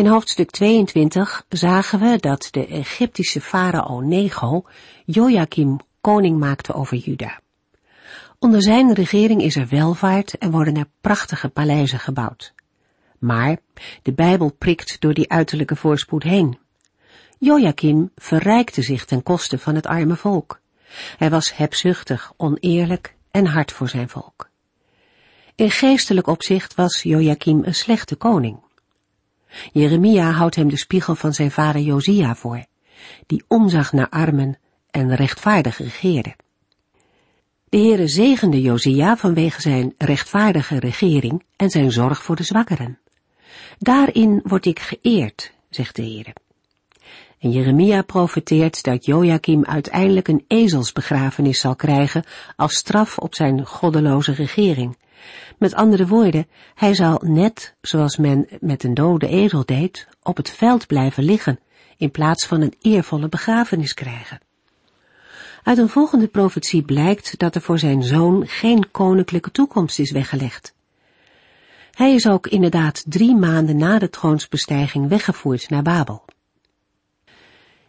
In hoofdstuk 22 zagen we dat de Egyptische farao Nego Joachim koning maakte over Juda. Onder zijn regering is er welvaart en worden er prachtige paleizen gebouwd. Maar de Bijbel prikt door die uiterlijke voorspoed heen. Joachim verrijkte zich ten koste van het arme volk. Hij was hebzuchtig, oneerlijk en hard voor zijn volk. In geestelijk opzicht was Joachim een slechte koning. Jeremia houdt hem de spiegel van zijn vader Josia voor, die omzag naar armen en rechtvaardig regeerde. De Heere zegende Josia vanwege zijn rechtvaardige regering en zijn zorg voor de zwakkeren. Daarin word ik geëerd, zegt de Heere. En Jeremia profeteert dat Joachim uiteindelijk een ezelsbegrafenis zal krijgen als straf op zijn goddeloze regering met andere woorden, hij zal net zoals men met een dode ezel deed, op het veld blijven liggen, in plaats van een eervolle begrafenis krijgen. Uit een volgende profetie blijkt dat er voor zijn zoon geen koninklijke toekomst is weggelegd. Hij is ook inderdaad drie maanden na de troonsbestijging weggevoerd naar Babel.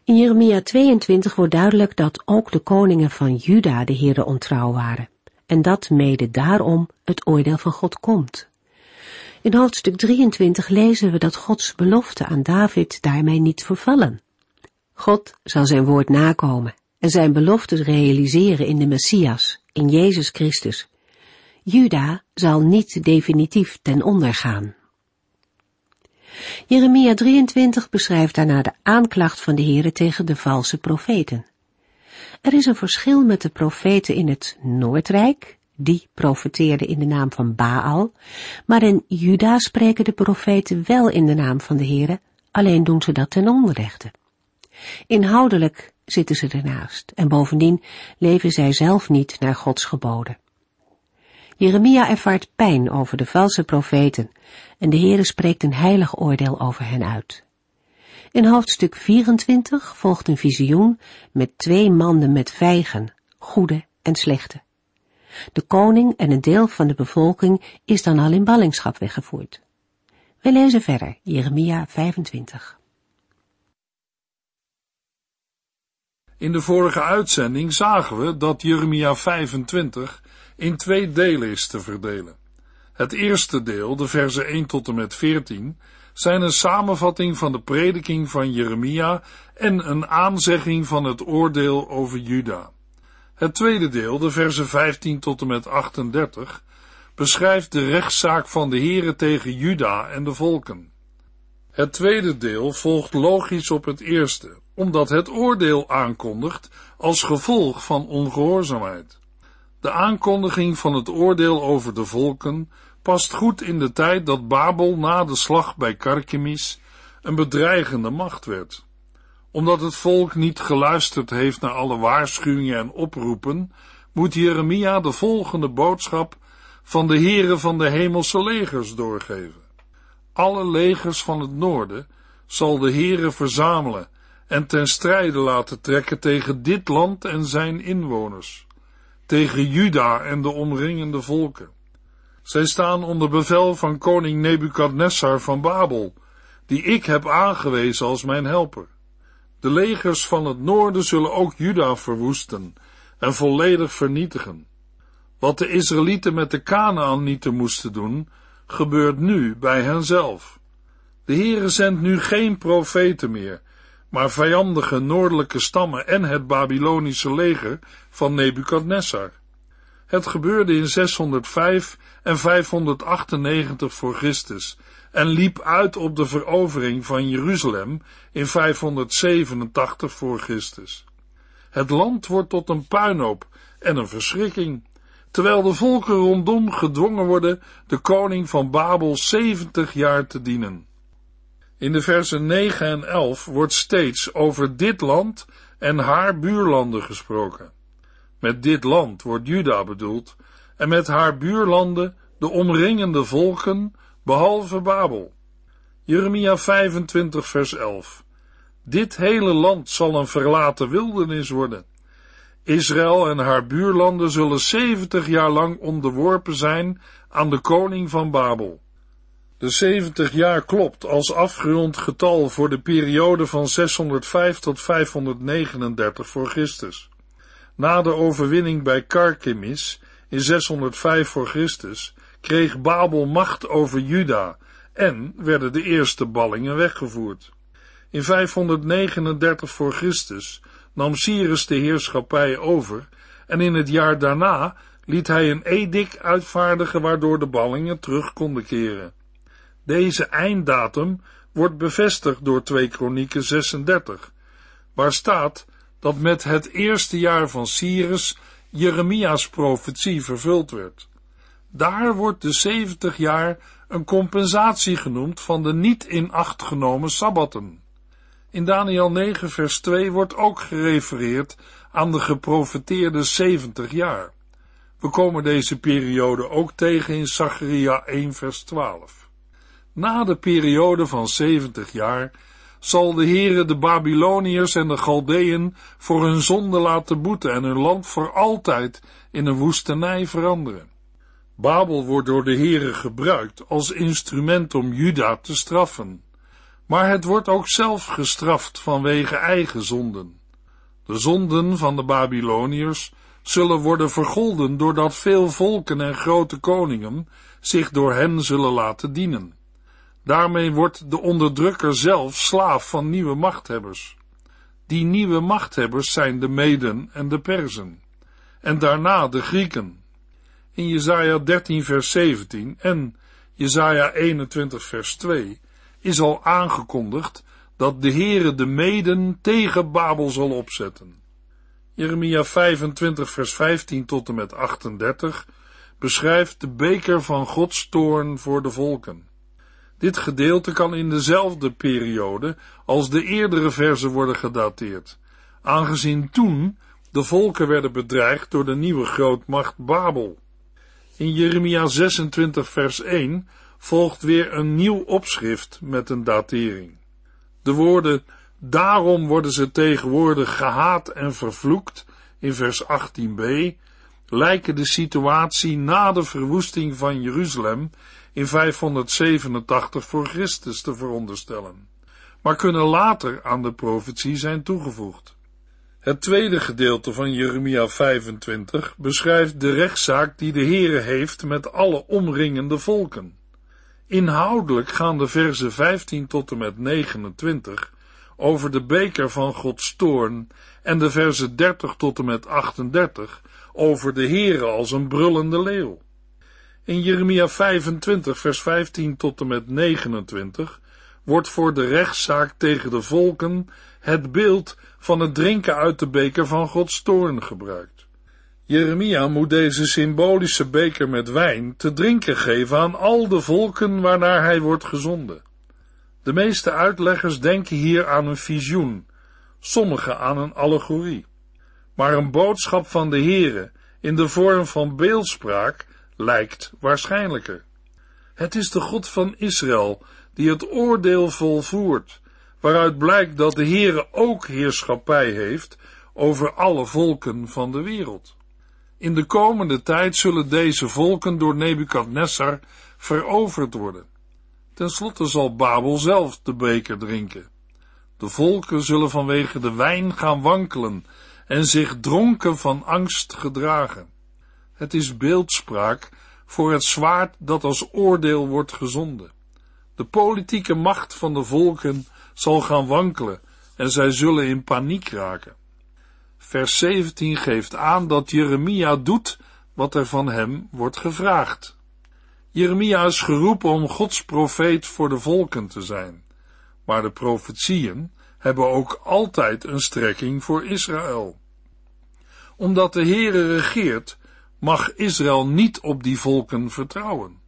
In Jeremia 22 wordt duidelijk dat ook de koningen van Juda de Heere ontrouw waren en dat mede daarom het oordeel van God komt. In hoofdstuk 23 lezen we dat Gods belofte aan David daarmee niet vervallen. God zal zijn woord nakomen en zijn beloftes realiseren in de Messias, in Jezus Christus. Juda zal niet definitief ten onder gaan. Jeremia 23 beschrijft daarna de aanklacht van de Heere tegen de valse profeten. Er is een verschil met de profeten in het Noordrijk, die profeteerden in de naam van Baal, maar in Juda spreken de profeten wel in de naam van de Heere, alleen doen ze dat ten onrechte. Inhoudelijk zitten ze ernaast en bovendien leven zij zelf niet naar Gods geboden. Jeremia ervaart pijn over de valse profeten en de Heere spreekt een heilig oordeel over hen uit. In hoofdstuk 24 volgt een visioen met twee manden met vijgen, goede en slechte. De koning en een deel van de bevolking is dan al in ballingschap weggevoerd. We lezen verder, Jeremia 25. In de vorige uitzending zagen we dat Jeremia 25 in twee delen is te verdelen. Het eerste deel, de versen 1 tot en met 14, zijn een samenvatting van de prediking van Jeremia en een aanzegging van het oordeel over Juda. Het tweede deel, de versen 15 tot en met 38, beschrijft de rechtszaak van de Here tegen Juda en de volken. Het tweede deel volgt logisch op het eerste, omdat het oordeel aankondigt als gevolg van ongehoorzaamheid. De aankondiging van het oordeel over de volken past goed in de tijd dat Babel na de slag bij Karkemis een bedreigende macht werd. Omdat het volk niet geluisterd heeft naar alle waarschuwingen en oproepen, moet Jeremia de volgende boodschap van de heren van de hemelse legers doorgeven. Alle legers van het noorden zal de heren verzamelen en ten strijde laten trekken tegen dit land en zijn inwoners, tegen Juda en de omringende volken. Zij staan onder bevel van koning Nebukadnessar van Babel, die ik heb aangewezen als mijn helper. De legers van het noorden zullen ook Juda verwoesten en volledig vernietigen. Wat de Israëlieten met de Kanaanieten moesten doen, gebeurt nu bij henzelf. De Heere zendt nu geen profeten meer, maar vijandige noordelijke stammen en het Babylonische leger van Nebukadnessar. Het gebeurde in 605 en 598 voor Christus en liep uit op de verovering van Jeruzalem in 587 voor Christus. Het land wordt tot een puinhoop en een verschrikking, terwijl de volken rondom gedwongen worden de koning van Babel 70 jaar te dienen. In de versen 9 en 11 wordt steeds over dit land en haar buurlanden gesproken. Met dit land wordt Juda bedoeld en met haar buurlanden de omringende volken, behalve Babel. Jeremia 25 vers 11. Dit hele land zal een verlaten wildernis worden. Israël en haar buurlanden zullen zeventig jaar lang onderworpen zijn aan de koning van Babel. De 70 jaar klopt als afgerond getal voor de periode van 605 tot 539 voor Christus. Na de overwinning bij Karkemis in 605 voor Christus kreeg Babel macht over Juda en werden de eerste ballingen weggevoerd. In 539 voor Christus nam Cyrus de heerschappij over en in het jaar daarna liet hij een edict uitvaardigen waardoor de ballingen terug konden keren. Deze einddatum wordt bevestigd door 2 Kronieken 36, waar staat dat met het eerste jaar van Cyrus Jeremia's profetie vervuld werd. Daar wordt de 70 jaar een compensatie genoemd van de niet in acht genomen sabbatten. In Daniel 9 vers 2 wordt ook gerefereerd aan de geprofeteerde 70 jaar. We komen deze periode ook tegen in Zacharia 1 vers 12. Na de periode van 70 jaar zal de Heere de Babyloniërs en de Galdeën voor hun zonde laten boeten en hun land voor altijd in een woestenij veranderen. Babel wordt door de Heere gebruikt als instrument om Juda te straffen, maar het wordt ook zelf gestraft vanwege eigen zonden. De zonden van de Babyloniërs zullen worden vergolden doordat veel volken en grote koningen zich door hen zullen laten dienen. Daarmee wordt de onderdrukker zelf slaaf van nieuwe machthebbers. Die nieuwe machthebbers zijn de Meden en de Perzen, en daarna de Grieken. In Jesaja 13 vers 17 en Jesaja 21 vers 2 is al aangekondigd dat de Heere de Meden tegen Babel zal opzetten. Jeremia 25 vers 15 tot en met 38 beschrijft de beker van Gods toorn voor de volken. Dit gedeelte kan in dezelfde periode als de eerdere verzen worden gedateerd, aangezien toen de volken werden bedreigd door de nieuwe grootmacht Babel. In Jeremia 26 vers 1 volgt weer een nieuw opschrift met een datering. De woorden daarom worden ze tegenwoordig gehaat en vervloekt in vers 18b lijken de situatie na de verwoesting van Jeruzalem in 587 voor Christus te veronderstellen, maar kunnen later aan de profetie zijn toegevoegd. Het tweede gedeelte van Jeremia 25 beschrijft de rechtszaak die de Heere heeft met alle omringende volken. Inhoudelijk gaan de verzen 15 tot en met 29 over de beker van Gods toorn en de verzen 30 tot en met 38 over de Heere als een brullende leeuw. In Jeremia 25 vers 15 tot en met 29 wordt voor de rechtszaak tegen de volken het beeld van het drinken uit de beker van Gods toorn gebruikt. Jeremia moet deze symbolische beker met wijn te drinken geven aan al de volken waarnaar hij wordt gezonden. De meeste uitleggers denken hier aan een visioen, sommigen aan een allegorie. Maar een boodschap van de Heere in de vorm van beeldspraak lijkt waarschijnlijker. Het is de God van Israël die het oordeel volvoert, waaruit blijkt dat de Heere ook heerschappij heeft over alle volken van de wereld. In de komende tijd zullen deze volken door Nebukadnessar veroverd worden. Ten slotte zal Babel zelf de beker drinken. De volken zullen vanwege de wijn gaan wankelen en zich dronken van angst gedragen. Het is beeldspraak voor het zwaard dat als oordeel wordt gezonden. De politieke macht van de volken zal gaan wankelen en zij zullen in paniek raken. Vers 17 geeft aan dat Jeremia doet wat er van hem wordt gevraagd. Jeremia is geroepen om Gods profeet voor de volken te zijn, maar de profetieën hebben ook altijd een strekking voor Israël. Omdat de Heere regeert, mag Israël niet op die volken vertrouwen.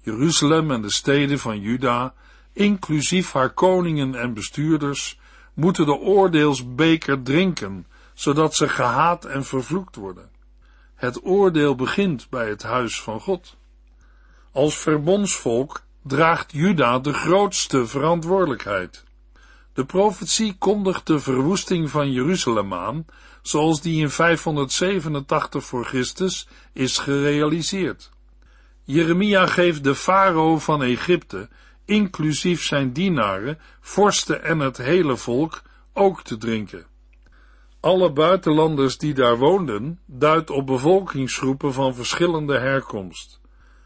Jeruzalem en de steden van Juda inclusief haar koningen en bestuurders, moeten de oordeelsbeker drinken, zodat ze gehaat en vervloekt worden. Het oordeel begint bij het huis van God. Als verbondsvolk draagt Juda de grootste verantwoordelijkheid. De profetie kondigt de verwoesting van Jeruzalem aan, zoals die in 587 voor Christus is gerealiseerd. Jeremia geeft de farao van Egypte, inclusief zijn dienaren, vorsten en het hele volk, ook te drinken. Alle buitenlanders die daar woonden, duidt op bevolkingsgroepen van verschillende herkomst.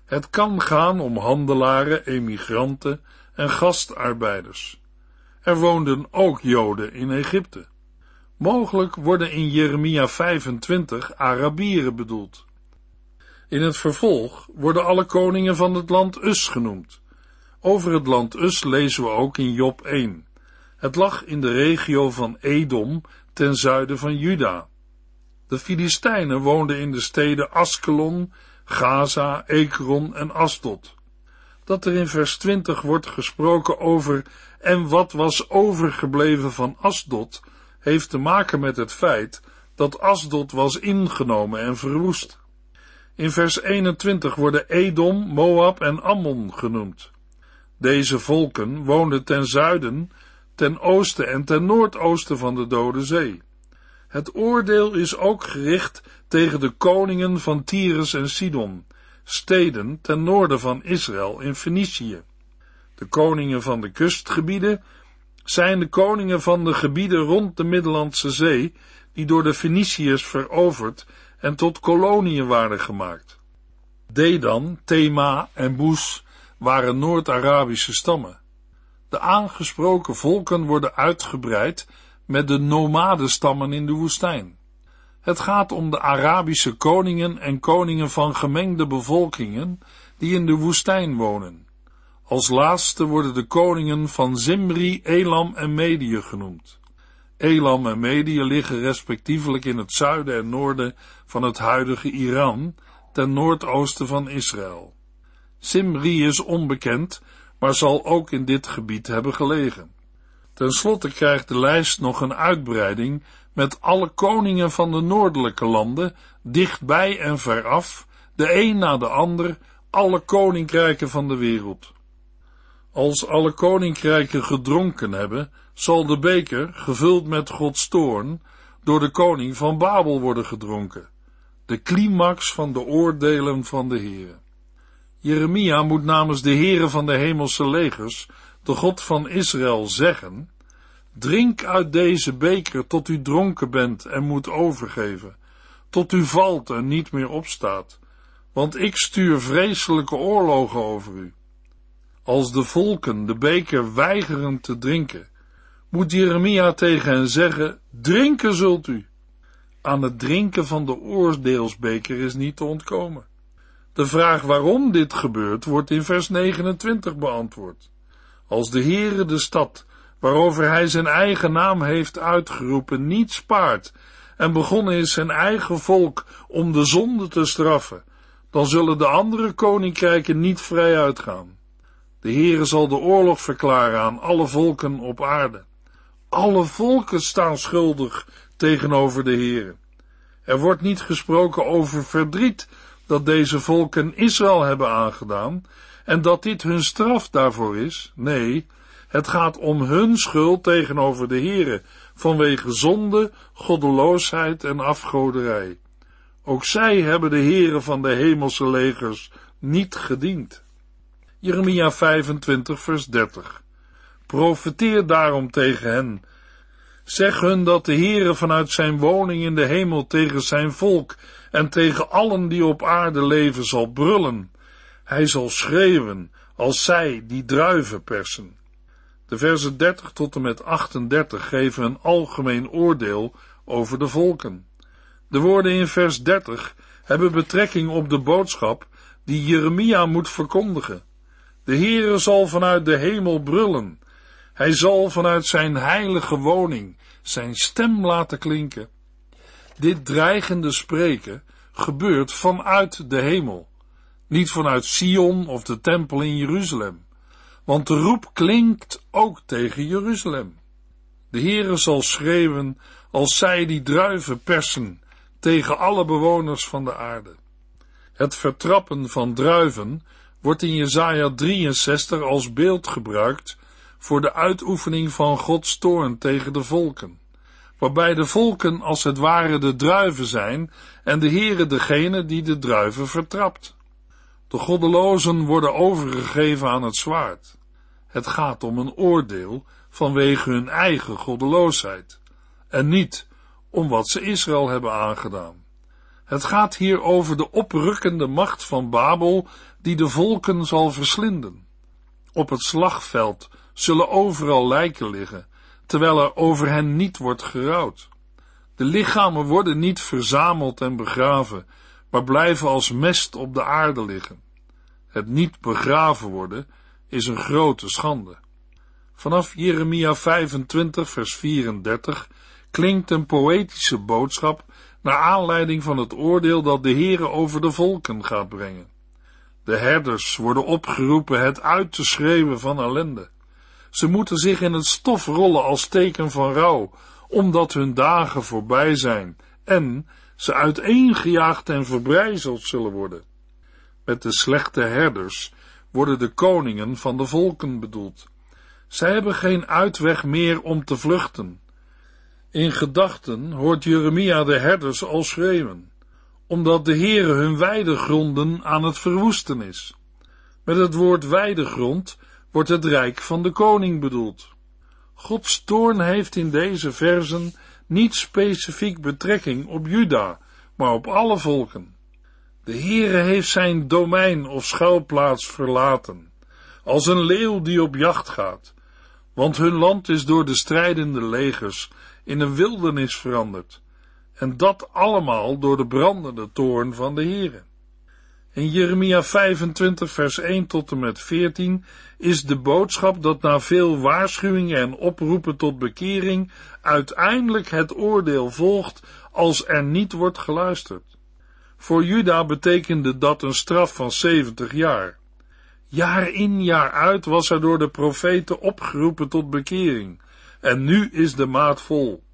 Het kan gaan om handelaren, emigranten en gastarbeiders. Er woonden ook Joden in Egypte. Mogelijk worden in Jeremia 25 Arabieren bedoeld. In het vervolg worden alle koningen van het land Us genoemd. Over het land Us lezen we ook in Job 1. Het lag in de regio van Edom ten zuiden van Juda. De Filistijnen woonden in de steden Askelon, Gaza, Ekron en Asdod. Dat er in vers 20 wordt gesproken over en wat was overgebleven van Asdod, heeft te maken met het feit dat Asdod was ingenomen en verwoest. In vers 21 worden Edom, Moab en Ammon genoemd. Deze volken woonden ten zuiden, ten oosten en ten noordoosten van de Dode Zee. Het oordeel is ook gericht tegen de koningen van Tyrus en Sidon, steden ten noorden van Israël in Fenicië. De koningen van de kustgebieden zijn de koningen van de gebieden rond de Middellandse Zee, die door de Feniciërs veroverd en tot koloniën waren gemaakt. Dedan, Thema en Boes waren Noord-Arabische stammen. De aangesproken volken worden uitgebreid met de nomadenstammen in de woestijn. Het gaat om de Arabische koningen en koningen van gemengde bevolkingen die in de woestijn wonen. Als laatste worden de koningen van Zimri, Elam en Medië genoemd. Elam en Medië liggen respectievelijk in het zuiden en noorden van het huidige Iran, ten noordoosten van Israël. Zimri is onbekend, maar zal ook in dit gebied hebben gelegen. Ten slotte krijgt de lijst nog een uitbreiding met alle koningen van de noordelijke landen, dichtbij en veraf, de een na de ander, alle koninkrijken van de wereld. Als alle koninkrijken gedronken hebben, zal de beker, gevuld met Gods toorn, door de koning van Babel worden gedronken. De climax van de oordelen van de Heer. Jeremia moet namens de Heere van de hemelse legers, de God van Israël, zeggen, Drink uit deze beker tot u dronken bent en moet overgeven, tot u valt en niet meer opstaat, want ik stuur vreselijke oorlogen over u. Als de volken de beker weigeren te drinken, moet Jeremia tegen hen zeggen, drinken zult u. Aan het drinken van de oordeelsbeker is niet te ontkomen. De vraag waarom dit gebeurt, wordt in vers 29 beantwoord. Als de Heere de stad, waarover hij zijn eigen naam heeft uitgeroepen, niet spaart en begonnen is zijn eigen volk om de zonde te straffen, dan zullen de andere koninkrijken niet vrij uitgaan. De Heere zal de oorlog verklaren aan alle volken op aarde. Alle volken staan schuldig tegenover de Heere. Er wordt niet gesproken over verdriet dat deze volken Israël hebben aangedaan en dat dit hun straf daarvoor is. Nee, het gaat om hun schuld tegenover de Heere vanwege zonde, goddeloosheid en afgoderij. Ook zij hebben de Heere van de hemelse legers niet gediend. Jeremia 25 vers 30 Profeteer daarom tegen hen. Zeg hun dat de Heere vanuit zijn woning in de hemel tegen zijn volk en tegen allen die op aarde leven zal brullen. Hij zal schreeuwen als zij die druiven persen. De versen 30 tot en met 38 geven een algemeen oordeel over de volken. De woorden in vers 30 hebben betrekking op de boodschap die Jeremia moet verkondigen. De Heere zal vanuit de hemel brullen. Hij zal vanuit zijn heilige woning zijn stem laten klinken. Dit dreigende spreken gebeurt vanuit de hemel, niet vanuit Sion of de tempel in Jeruzalem. want de roep klinkt ook tegen Jeruzalem. De Heere zal schreeuwen als zij die druiven persen tegen alle bewoners van de aarde. Het vertrappen van druiven wordt in Jesaja 63 als beeld gebruikt voor de uitoefening van Gods toorn tegen de volken, waarbij de volken als het ware de druiven zijn en de Heere degene die de druiven vertrapt. De goddelozen worden overgegeven aan het zwaard. Het gaat om een oordeel vanwege hun eigen goddeloosheid en niet om wat ze Israël hebben aangedaan. Het gaat hier over de oprukkende macht van Babel die de volken zal verslinden. Op het slagveld zullen overal lijken liggen, terwijl er over hen niet wordt gerouwd. De lichamen worden niet verzameld en begraven, maar blijven als mest op de aarde liggen. Het niet begraven worden is een grote schande. Vanaf Jeremia 25 vers 34 klinkt een poëtische boodschap naar aanleiding van het oordeel dat de Heere over de volken gaat brengen. De herders worden opgeroepen het uit te schreeuwen van ellende. Ze moeten zich in het stof rollen als teken van rouw, omdat hun dagen voorbij zijn en ze uiteengejaagd en verbrijzeld zullen worden. Met de slechte herders worden de koningen van de volken bedoeld. Zij hebben geen uitweg meer om te vluchten. In gedachten hoort Jeremia de herders al schreeuwen, omdat de Heere hun weidegronden aan het verwoesten is. Met het woord weidegrond wordt het rijk van de koning bedoeld. Gods toorn heeft in deze versen niet specifiek betrekking op Juda, maar op alle volken. De Heere heeft zijn domein of schuilplaats verlaten, als een leeuw die op jacht gaat, want hun land is door de strijdende legers in een wildernis veranderd, en dat allemaal door de brandende toorn van de Heere. In Jeremia 25 vers 1 tot en met 14 is de boodschap dat na veel waarschuwingen en oproepen tot bekering uiteindelijk het oordeel volgt als er niet wordt geluisterd. Voor Juda betekende dat een straf van 70 jaar. Jaar in jaar uit was er door de profeten opgeroepen tot bekering, en nu is de maat vol.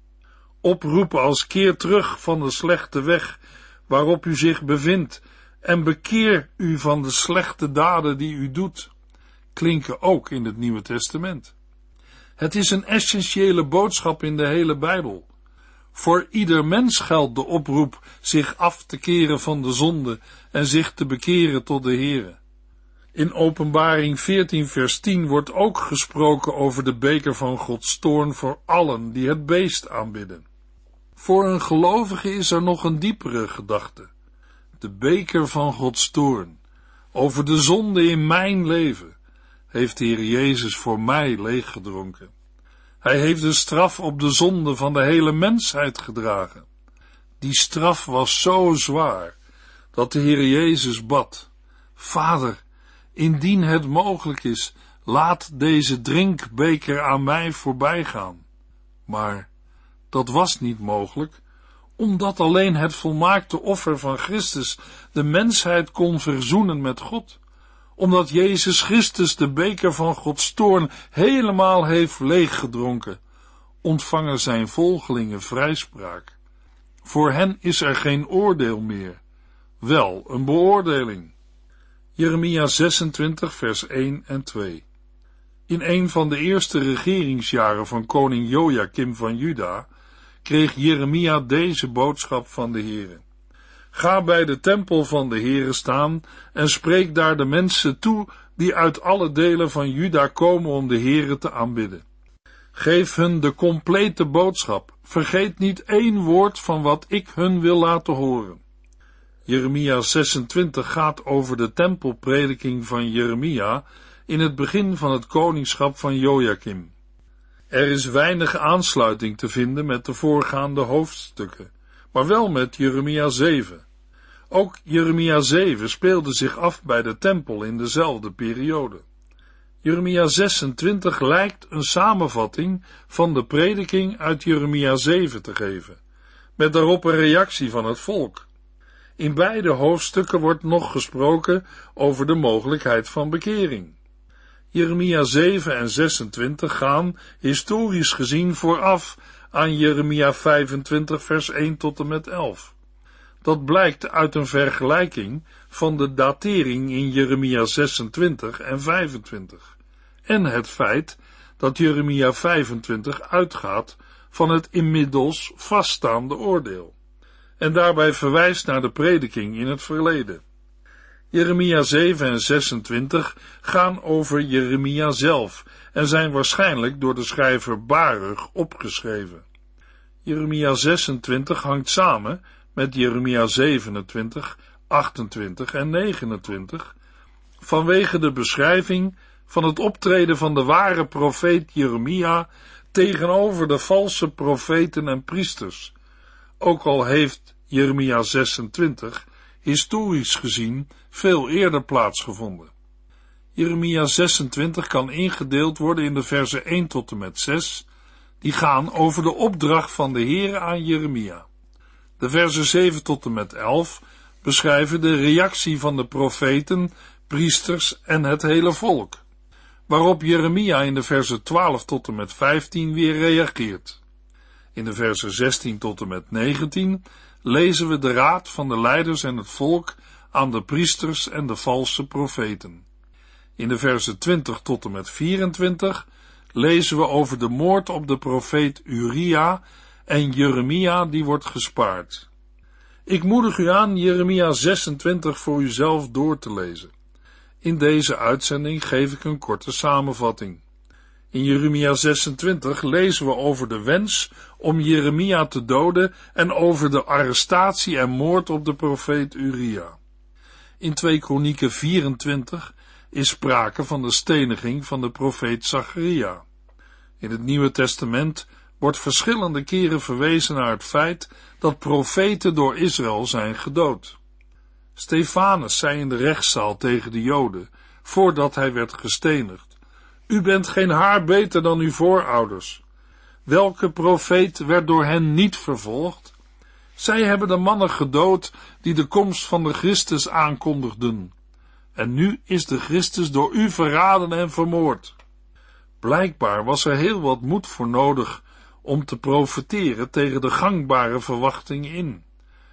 Oproepen als keer terug van de slechte weg waarop u zich bevindt en bekeer u van de slechte daden die u doet, klinken ook in het Nieuwe Testament. Het is een essentiële boodschap in de hele Bijbel. Voor ieder mens geldt de oproep zich af te keren van de zonde en zich te bekeren tot de Heere. In Openbaring 14 vers 10 wordt ook gesproken over de beker van Gods toorn voor allen die het beest aanbidden. Voor een gelovige is er nog een diepere gedachte. De beker van Gods toorn over de zonde in mijn leven heeft de Heer Jezus voor mij leeggedronken. Hij heeft de straf op de zonde van de hele mensheid gedragen. Die straf was zo zwaar dat de Heer Jezus bad: Vader, indien het mogelijk is, laat deze drinkbeker aan mij voorbij gaan. Maar dat was niet mogelijk, omdat alleen het volmaakte offer van Christus de mensheid kon verzoenen met God, omdat Jezus Christus de beker van Gods toorn helemaal heeft leeggedronken, ontvangen zijn volgelingen vrijspraak. Voor hen is er geen oordeel meer, wel een beoordeling. Jeremia 26 vers 1 en 2 In een van de eerste regeringsjaren van koning Joachim van Juda kreeg Jeremia deze boodschap van de Heere. Ga bij de tempel van de Heere staan en spreek daar de mensen toe die uit alle delen van Juda komen om de Heere te aanbidden. Geef hun de complete boodschap. Vergeet niet één woord van wat ik hun wil laten horen. Jeremia 26 gaat over de tempelprediking van Jeremia in het begin van het koningschap van Joachim. Er is weinig aansluiting te vinden met de voorgaande hoofdstukken, maar wel met Jeremia 7. Ook Jeremia 7 speelde zich af bij de tempel in dezelfde periode. Jeremia 26 lijkt een samenvatting van de prediking uit Jeremia 7 te geven, met daarop een reactie van het volk. In beide hoofdstukken wordt nog gesproken over de mogelijkheid van bekering. Jeremia 7 en 26 gaan, historisch gezien, vooraf aan Jeremia 25 vers 1 tot en met 11. Dat blijkt uit een vergelijking van de datering in Jeremia 26 en 25 en het feit dat Jeremia 25 uitgaat van het inmiddels vaststaande oordeel en daarbij verwijst naar de prediking in het verleden. Jeremia 7 en 26 gaan over Jeremia zelf en zijn waarschijnlijk door de schrijver Baruch opgeschreven. Jeremia 26 hangt samen met Jeremia 27, 28 en 29 vanwege de beschrijving van het optreden van de ware profeet Jeremia tegenover de valse profeten en priesters, ook al heeft Jeremia 26 historisch gezien veel eerder plaatsgevonden. Jeremia 26 kan ingedeeld worden in de versen 1 tot en met 6, die gaan over de opdracht van de Heere aan Jeremia. De versen 7 tot en met 11 beschrijven de reactie van de profeten, priesters en het hele volk, waarop Jeremia in de versen 12 tot en met 15 weer reageert. In de versen 16 tot en met 19 lezen we de raad van de leiders en het volk aan de priesters en de valse profeten. In de versen 20 tot en met 24 lezen we over de moord op de profeet Uria en Jeremia die wordt gespaard. Ik moedig u aan Jeremia 26 voor uzelf door te lezen. In deze uitzending geef ik een korte samenvatting. In Jeremia 26 lezen we over de wens om Jeremia te doden en over de arrestatie en moord op de profeet Uria. In 2 Kronieken 24 is sprake van de steniging van de profeet Zacharia. In het Nieuwe Testament wordt verschillende keren verwezen naar het feit dat profeten door Israël zijn gedood. Stefanus zei in de rechtszaal tegen de Joden, voordat hij werd gestenigd, U bent geen haar beter dan uw voorouders. Welke profeet werd door hen niet vervolgd? Zij hebben de mannen gedood die de komst van de Christus aankondigden. En nu is de Christus door u verraden en vermoord. Blijkbaar was er heel wat moed voor nodig om te profeteren tegen de gangbare verwachting in.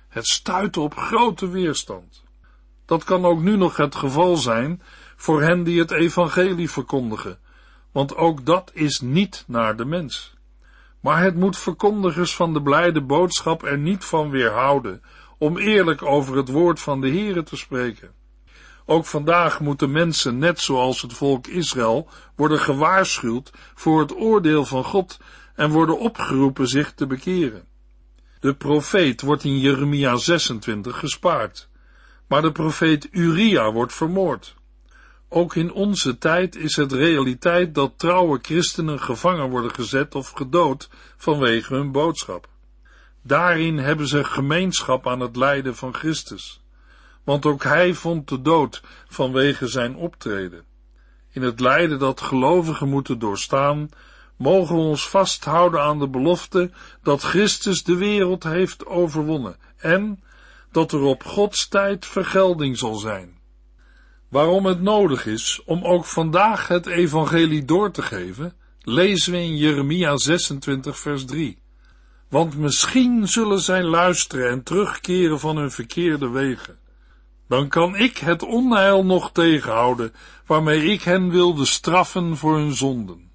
Het stuitte op grote weerstand. Dat kan ook nu nog het geval zijn voor hen die het evangelie verkondigen, want ook dat is niet naar de mens. Maar het moet verkondigers van de blijde boodschap er niet van weerhouden om eerlijk over het woord van de Here te spreken. Ook vandaag moeten mensen, net zoals het volk Israël, worden gewaarschuwd voor het oordeel van God en worden opgeroepen zich te bekeren. De profeet wordt in Jeremia 26 gespaard, maar de profeet Uria wordt vermoord. Ook in onze tijd is het realiteit dat trouwe christenen gevangen worden gezet of gedood vanwege hun boodschap. Daarin hebben ze gemeenschap aan het lijden van Christus, want ook hij vond de dood vanwege zijn optreden. In het lijden dat gelovigen moeten doorstaan, mogen we ons vasthouden aan de belofte dat Christus de wereld heeft overwonnen en dat er op Gods tijd vergelding zal zijn. Waarom het nodig is om ook vandaag het evangelie door te geven, lezen we in Jeremia 26 vers 3. Want misschien zullen zij luisteren en terugkeren van hun verkeerde wegen. Dan kan ik het onheil nog tegenhouden, waarmee ik hen wilde straffen voor hun zonden.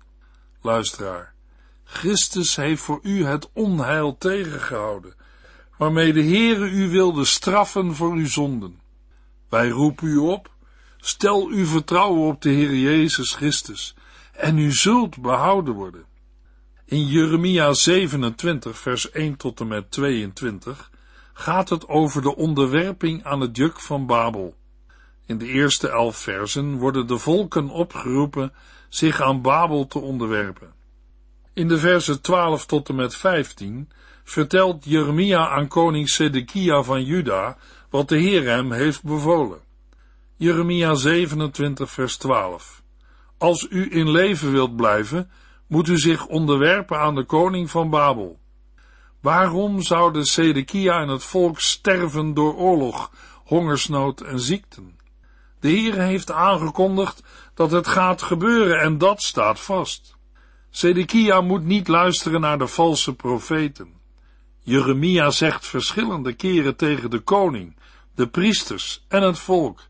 Luisteraar, Christus heeft voor u het onheil tegengehouden, waarmee de Heere u wilde straffen voor uw zonden. Wij roepen u op, stel uw vertrouwen op de Heer Jezus Christus, en u zult behouden worden. In Jeremia 27, vers 1 tot en met 22 gaat het over de onderwerping aan het juk van Babel. In de eerste elf versen worden de volken opgeroepen zich aan Babel te onderwerpen. In de versen 12 tot en met 15 vertelt Jeremia aan koning Sedekia van Juda wat de Heer hem heeft bevolen. Jeremia 27 vers 12 Als u in leven wilt blijven, moet u zich onderwerpen aan de koning van Babel. Waarom zouden Sedekia en het volk sterven door oorlog, hongersnood en ziekten? De Heer heeft aangekondigd dat het gaat gebeuren en dat staat vast. Zedekia moet niet luisteren naar de valse profeten. Jeremia zegt verschillende keren tegen de koning, de priesters en het volk,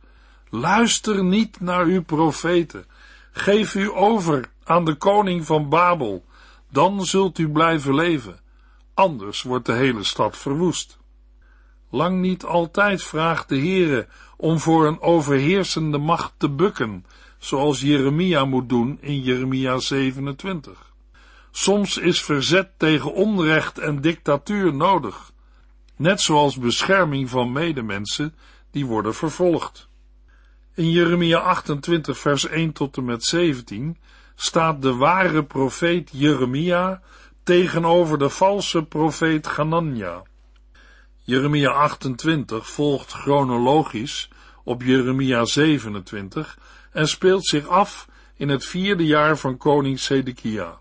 luister niet naar uw profeten, geef u over aan de koning van Babel, dan zult u blijven leven, anders wordt de hele stad verwoest. Lang niet altijd vraagt de Heere om voor een overheersende macht te bukken, zoals Jeremia moet doen in Jeremia 27. Soms is verzet tegen onrecht en dictatuur nodig, net zoals bescherming van medemensen die worden vervolgd. In Jeremia 28 vers 1 tot en met 17 staat de ware profeet Jeremia tegenover de valse profeet Ganania. Jeremia 28 volgt chronologisch op Jeremia 27 en speelt zich af in het vierde jaar van koning Sedekia.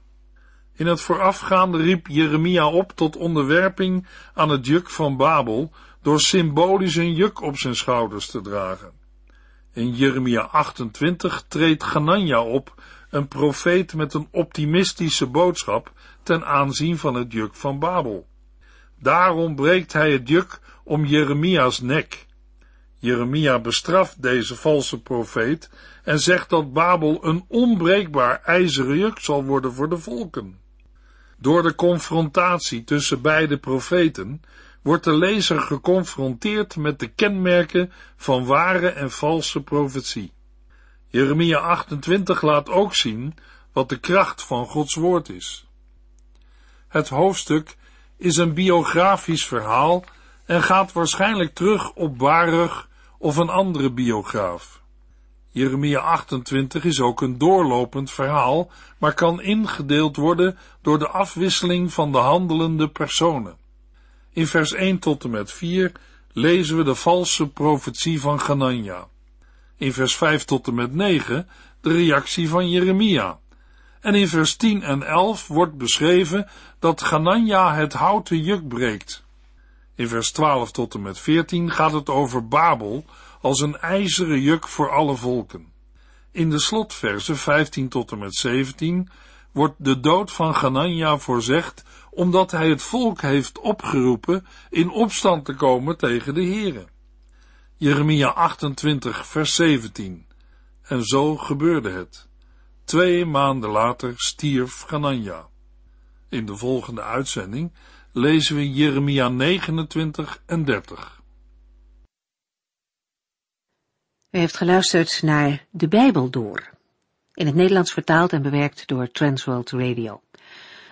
In het voorafgaande riep Jeremia op tot onderwerping aan het juk van Babel door symbolisch een juk op zijn schouders te dragen. In Jeremia 28 treedt Ganania op, een profeet met een optimistische boodschap ten aanzien van het juk van Babel. Daarom breekt hij het juk om Jeremia's nek. Jeremia bestraft deze valse profeet en zegt dat Babel een onbreekbaar ijzeren juk zal worden voor de volken. Door de confrontatie tussen beide profeten wordt de lezer geconfronteerd met de kenmerken van ware en valse profetie. Jeremia 28 laat ook zien wat de kracht van Gods woord is. Het hoofdstuk is een biografisch verhaal en gaat waarschijnlijk terug op Baruch of een andere biograaf. Jeremia 28 is ook een doorlopend verhaal, maar kan ingedeeld worden door de afwisseling van de handelende personen. In vers 1 tot en met 4 lezen we de valse profetie van Ganania. In vers 5 tot en met 9 de reactie van Jeremia. En in vers 10 en 11 wordt beschreven dat Ganania het houten juk breekt. In vers 12 tot en met 14 gaat het over Babel als een ijzeren juk voor alle volken. In de slotversen 15 tot en met 17 wordt de dood van Ganania voorzegd omdat hij het volk heeft opgeroepen in opstand te komen tegen de Here. Jeremia 28 vers 17 En zo gebeurde het. Twee maanden later stierf Ganania. In de volgende uitzending lezen we Jeremia 29 en 30. U heeft geluisterd naar De Bijbel Door, in het Nederlands vertaald en bewerkt door Transworld Radio.